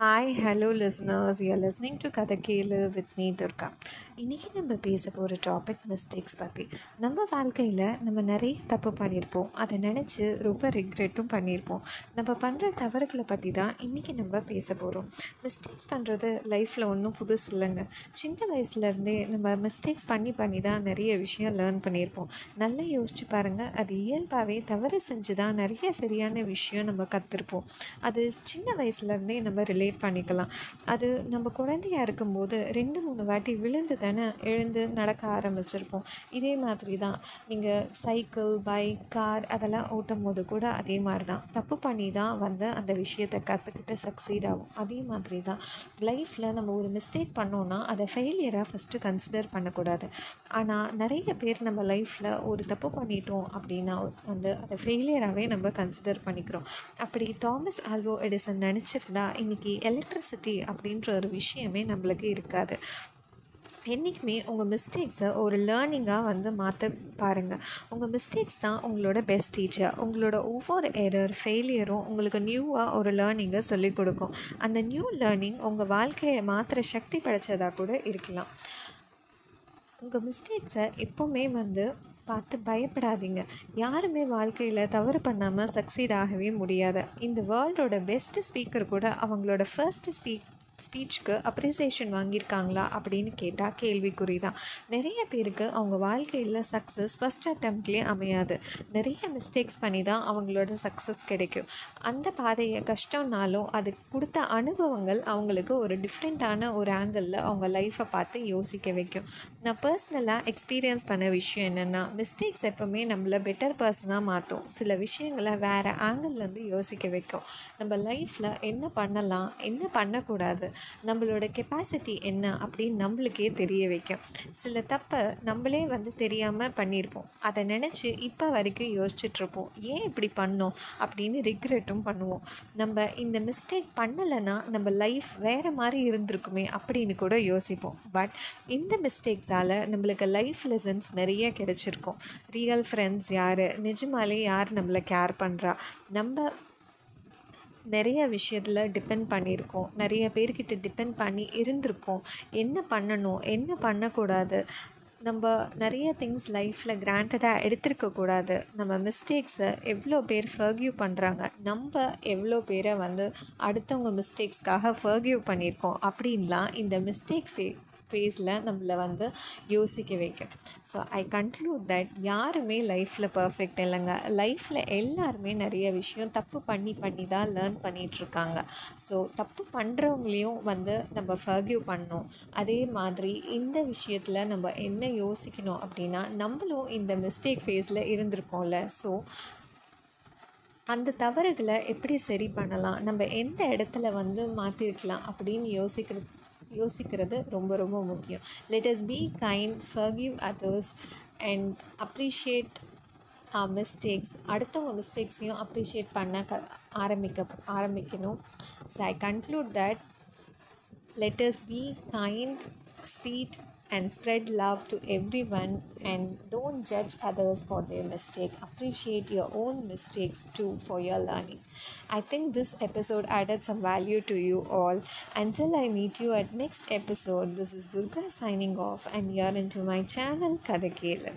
Hi hello listeners you listening to Kathai Kelu with me Durga இன்றைக்கி நம்ம பேச போகிற டாபிக் மிஸ்டேக்ஸ் பற்றி நம்ம வாழ்க்கையில் நம்ம நிறைய தப்பு பண்ணியிருப்போம். அதை நினச்சி ரொம்ப ரிக்ரெட்டும் பண்ணியிருப்போம். நம்ம பண்ணுற தவறுகளை பற்றி தான் இன்றைக்கி நம்ம பேச போகிறோம் மிஸ்டேக்ஸ் பண்ணுறது லைஃப்பில் ஒன்றும் புதுசு இல்லைங்க. சின்ன வயசுலேருந்தே நம்ம மிஸ்டேக்ஸ் பண்ணி பண்ணி தான் நிறைய விஷயம் லேர்ன் பண்ணியிருப்போம். நல்லா யோசிச்சு பாருங்கள் அது இயல்பாகவே தவறு செஞ்சு தான் நிறைய சரியான விஷயம் நம்ம கற்றுருப்போம் அது சின்ன வயசுலேருந்தே நம்ம ரிலேட் பண்ணிக்கலாம். அது நம்ம குழந்தையா இருக்கும்போது ரெண்டு மூணு வாட்டி விழுந்து தானே எழுந்து நடக்க ஆரம்பிச்சிருப்போம். இதே மாதிரி தான். நீங்கள் சைக்கிள் பைக் கார் அதெல்லாம் ஓட்டும் போது கூட அதே மாதிரி தான். தப்பு பண்ணி தான் வந்து அந்த விஷயத்தை கற்றுக்கிட்டு சக்சீட் ஆகும். அதே மாதிரி தான். லைஃப்பில் நம்ம ஒரு மிஸ்டேக் பண்ணோன்னா அதை ஃபெயிலியராக ஃபஸ்ட்டு கன்சிடர் பண்ணக்கூடாது. ஆனால் நிறைய பேர் நம்ம லைஃப்பில் ஒரு தப்பு பண்ணிட்டோம் அப்படின்னா வந்து அதை ஃபெயிலியராகவே நம்ம கன்சிடர் பண்ணிக்கிறோம். அப்படி தாமஸ் ஆல்வோ எடிசன் நினச்சிருந்தா இன்றைக்கி எலக்ட்ரிசிட்டி அப்படின்ற ஒரு விஷயமே நம்மளுக்கு இருக்காது. என்றைக்குமே உங்கள் மிஸ்டேக்ஸை ஒரு லேர்னிங்காக வந்து மாற்ற பாருங்கள் உங்கள் மிஸ்டேக்ஸ் தான் உங்களோட பெஸ்ட் டீச்சர் உங்களோட ஒவ்வொரு எரர் ஃபெயிலியரும் உங்களுக்கு நியூவாக ஒரு லேர்னிங்கை சொல்லிக் கொடுக்கும். அந்த நியூ லேர்னிங் உங்கள் வாழ்க்கையை மாற்றுற சக்தி படைச்சதாக கூட இருக்கலாம். உங்கள் மிஸ்டேக்ஸை எப்போவுமே வந்து பார்த்து பயப்படாதீங்க. யாருமே வாழ்க்கையில் தவறு பண்ணாமல் சக்சீட் ஆகவே முடியாது. இந்த வேர்ல்டோட பெஸ்ட்டு ஸ்பீக்கர் கூட அவங்களோட ஃபர்ஸ்ட் ஸ்பீக் ஸ்பீச்சுக்கு அப்ரிசியேஷன் வாங்கியிருக்காங்களா அப்படின்னு கேட்டால் கேள்விக்குறி தான் நிறைய பேருக்கு அவங்க வாழ்க்கையில் சக்ஸஸ் ஃபஸ்ட் அட்டம்ப்ட்லேயே அமையாது. நிறைய மிஸ்டேக்ஸ் பண்ணி தான் அவங்களோட சக்ஸஸ் கிடைக்கும். அந்த பாதையை கஷ்டம்னாலும் அது கொடுத்த அனுபவங்கள் அவங்களுக்கு ஒரு டிஃப்ரெண்ட்டான ஒரு ஆங்கிளில் அவங்க லைஃப்பை பார்த்து யோசிக்க வைக்கும். நான் பர்சனலாக எக்ஸ்பீரியன்ஸ் பண்ண விஷயம் என்னென்னா மிஸ்டேக்ஸ் எப்போவுமே நம்மளை பெட்டர் பர்சனாக மாற்றும் சில விஷயங்களை வேறு ஆங்கிள்லேருந்து யோசிக்க வைக்கும். நம்ம லைஃப்பில் என்ன பண்ணலாம் என்ன பண்ணக்கூடாது நம்மளோட கெப்பாசிட்டி என்ன அப்படின்னு நம்மளுக்கே தெரிய வைக்கும். சில தப்பை நம்மளே வந்து தெரியாமல் பண்ணியிருப்போம். அதை நினச்சி இப்போ வரைக்கும் யோசிச்சுட்ருப்போம். ஏன் இப்படி பண்ணோம் அப்படின்னு ரிக்ரெட்டும் பண்ணுவோம். நம்ம இந்த மிஸ்டேக் பண்ணலைன்னா நம்ம லைஃப் வேறு மாதிரி இருந்திருக்குமே அப்படின்னு கூட யோசிப்போம். பட் இந்த மிஸ்டேக்ஸால் நம்மளுக்கு லைஃப் லெசன்ஸ் நிறைய கிடைச்சிருக்கும். ரியல் ஃப்ரெண்ட்ஸ் யார்? நிஜமாலே யார் நம்மளை கேர் பண்ணுறா நம்ம நிறைய விஷயத்தில் டிபெண்ட் பண்ணியிருக்கோம் நிறைய பேர்கிட்ட டிபெண்ட் பண்ணி இருந்திருக்கோம். என்ன பண்ணணும்? என்ன பண்ணக்கூடாது? நம்ம நிறைய திங்ஸ் லைஃப்பில் கிராண்டடாக எடுத்திருக்கக்கூடாது நம்ம மிஸ்டேக்ஸை எவ்வளோ பேர் ஃபர்கியூ பண்ணுறாங்க நம்ம எவ்வளோ பேரை வந்து அடுத்தவங்க மிஸ்டேக்ஸ்க்காக ஃபர்கியூ பண்ணியிருக்கோம் அப்படின்லாம் இந்த மிஸ்டேக் ஃபே ஃபேஸில் நம்மளை வந்து யோசிக்க வைக்கும். ஸோ ஐ கன்க்ளூட் தட் யாருமே லைஃப்பில் பர்ஃபெக்ட் இல்லைங்க. லைஃப்பில் எல்லாருமே நிறைய விஷயம் தப்பு பண்ணி பண்ணி தான் லேர்ன் பண்ணிகிட்ருக்காங்க. ஸோ தப்பு பண்ணுறவங்களையும் வந்து நம்ம ஃபர்கியூ பண்ணோம் அதே மாதிரி இந்த விஷயத்தில் நம்ம என்ன யோசிக்கணும் அப்படின்னா நம்மளும் இந்த மிஸ்டேக் ஃபேஸில் இருந்திருக்கோம்ல. ஸோ அந்த தவறுகளை எப்படி சரி பண்ணலாம்? நம்ம எந்த இடத்துல வந்து மாற்றிருக்கலாம் அப்படின்னு யோசிக்கிறது யோசிக்கிறது ரொம்ப ரொம்ப முக்கியம். Let us be kind forgive others and appreciate mistakes அடுத்தவங்க மிஸ்டேக்ஸையும் அப்ரிஷியேட் பண்ண க ஆரம்பிக்க ஆரம்பிக்கணும். So I conclude that let us be kind sweet and spread love to everyone and don't judge others for their mistake. Appreciate your own mistakes too for your learning. I think this episode added some value to you all. Until i meet you at next episode this is durga signing off and you're into my channel kadakela